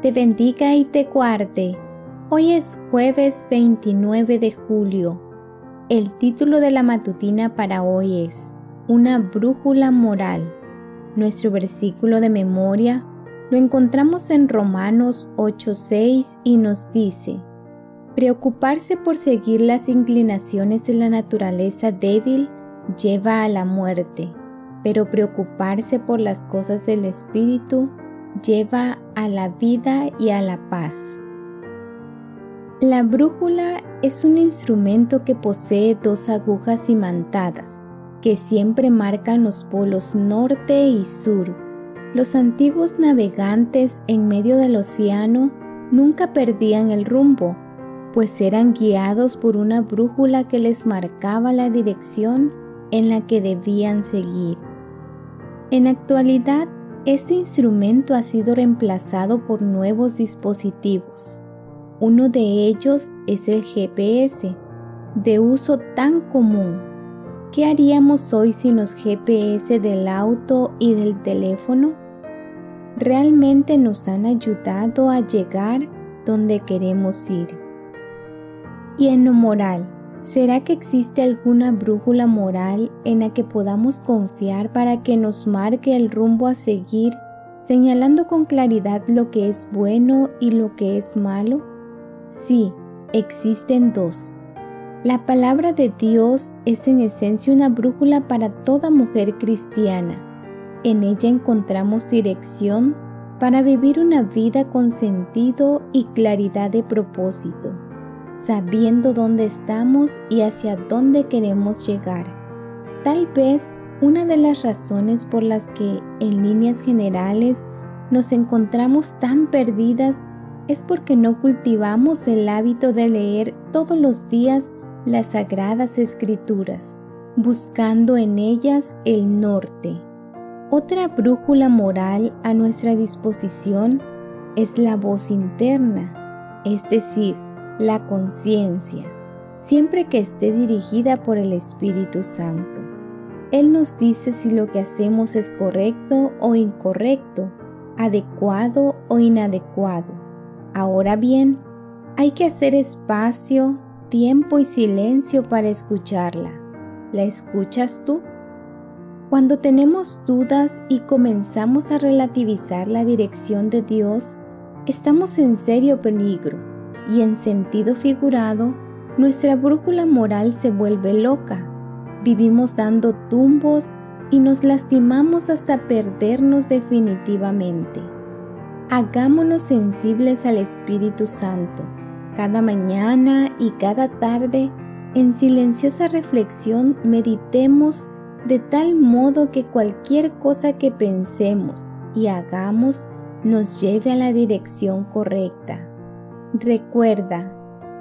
te bendiga y te guarde. Hoy es jueves 29 de julio. El título de la matutina para hoy es Una brújula moral. Nuestro versículo de memoria lo encontramos en Romanos 8:6 y nos dice, Preocuparse por seguir las inclinaciones de la naturaleza débil lleva a la muerte, pero preocuparse por las cosas del Espíritu lleva a la vida y a la paz. La brújula es un instrumento que posee dos agujas imantadas que siempre marcan los polos norte y sur los antiguos navegantes en medio del océano nunca perdían el rumbo, pues eran guiados por una brújula que les marcaba la dirección en la que debían seguir. En actualidad, este instrumento ha sido reemplazado por nuevos dispositivos. Uno de ellos es el GPS, de uso tan común. ¿Qué haríamos hoy sin los GPS del auto y del teléfono? realmente nos han ayudado a llegar donde queremos ir. Y en lo moral, ¿será que existe alguna brújula moral en la que podamos confiar para que nos marque el rumbo a seguir, señalando con claridad lo que es bueno y lo que es malo? Sí, existen dos. La palabra de Dios es en esencia una brújula para toda mujer cristiana en ella encontramos dirección para vivir una vida con sentido y claridad de propósito, sabiendo dónde estamos y hacia dónde queremos llegar. Tal vez una de las razones por las que en líneas generales nos encontramos tan perdidas es porque no cultivamos el hábito de leer todos los días las sagradas escrituras, buscando en ellas el norte otra brújula moral a nuestra disposición es la voz interna, es decir, la conciencia, siempre que esté dirigida por el Espíritu Santo. Él nos dice si lo que hacemos es correcto o incorrecto, adecuado o inadecuado. Ahora bien, hay que hacer espacio, tiempo y silencio para escucharla. ¿La escuchas tú? Cuando tenemos dudas y comenzamos a relativizar la dirección de Dios, estamos en serio peligro y en sentido figurado, nuestra brújula moral se vuelve loca. Vivimos dando tumbos y nos lastimamos hasta perdernos definitivamente. Hagámonos sensibles al Espíritu Santo. Cada mañana y cada tarde, en silenciosa reflexión, meditemos de tal modo que cualquier cosa que pensemos y hagamos nos lleve a la dirección correcta. Recuerda,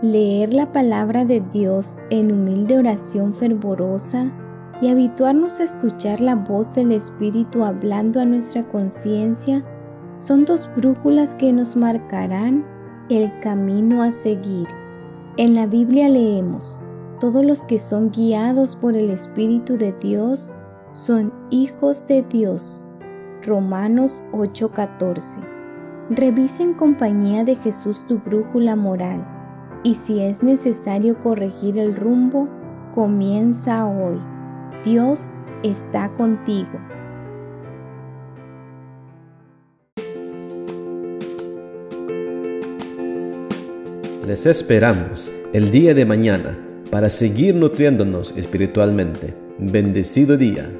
leer la palabra de Dios en humilde oración fervorosa y habituarnos a escuchar la voz del Espíritu hablando a nuestra conciencia son dos brújulas que nos marcarán el camino a seguir. En la Biblia leemos, todos los que son guiados por el Espíritu de Dios son hijos de Dios. Romanos 8:14. Revisa en compañía de Jesús tu brújula moral y si es necesario corregir el rumbo, comienza hoy. Dios está contigo. Les esperamos el día de mañana para seguir nutriéndonos espiritualmente. Bendecido día.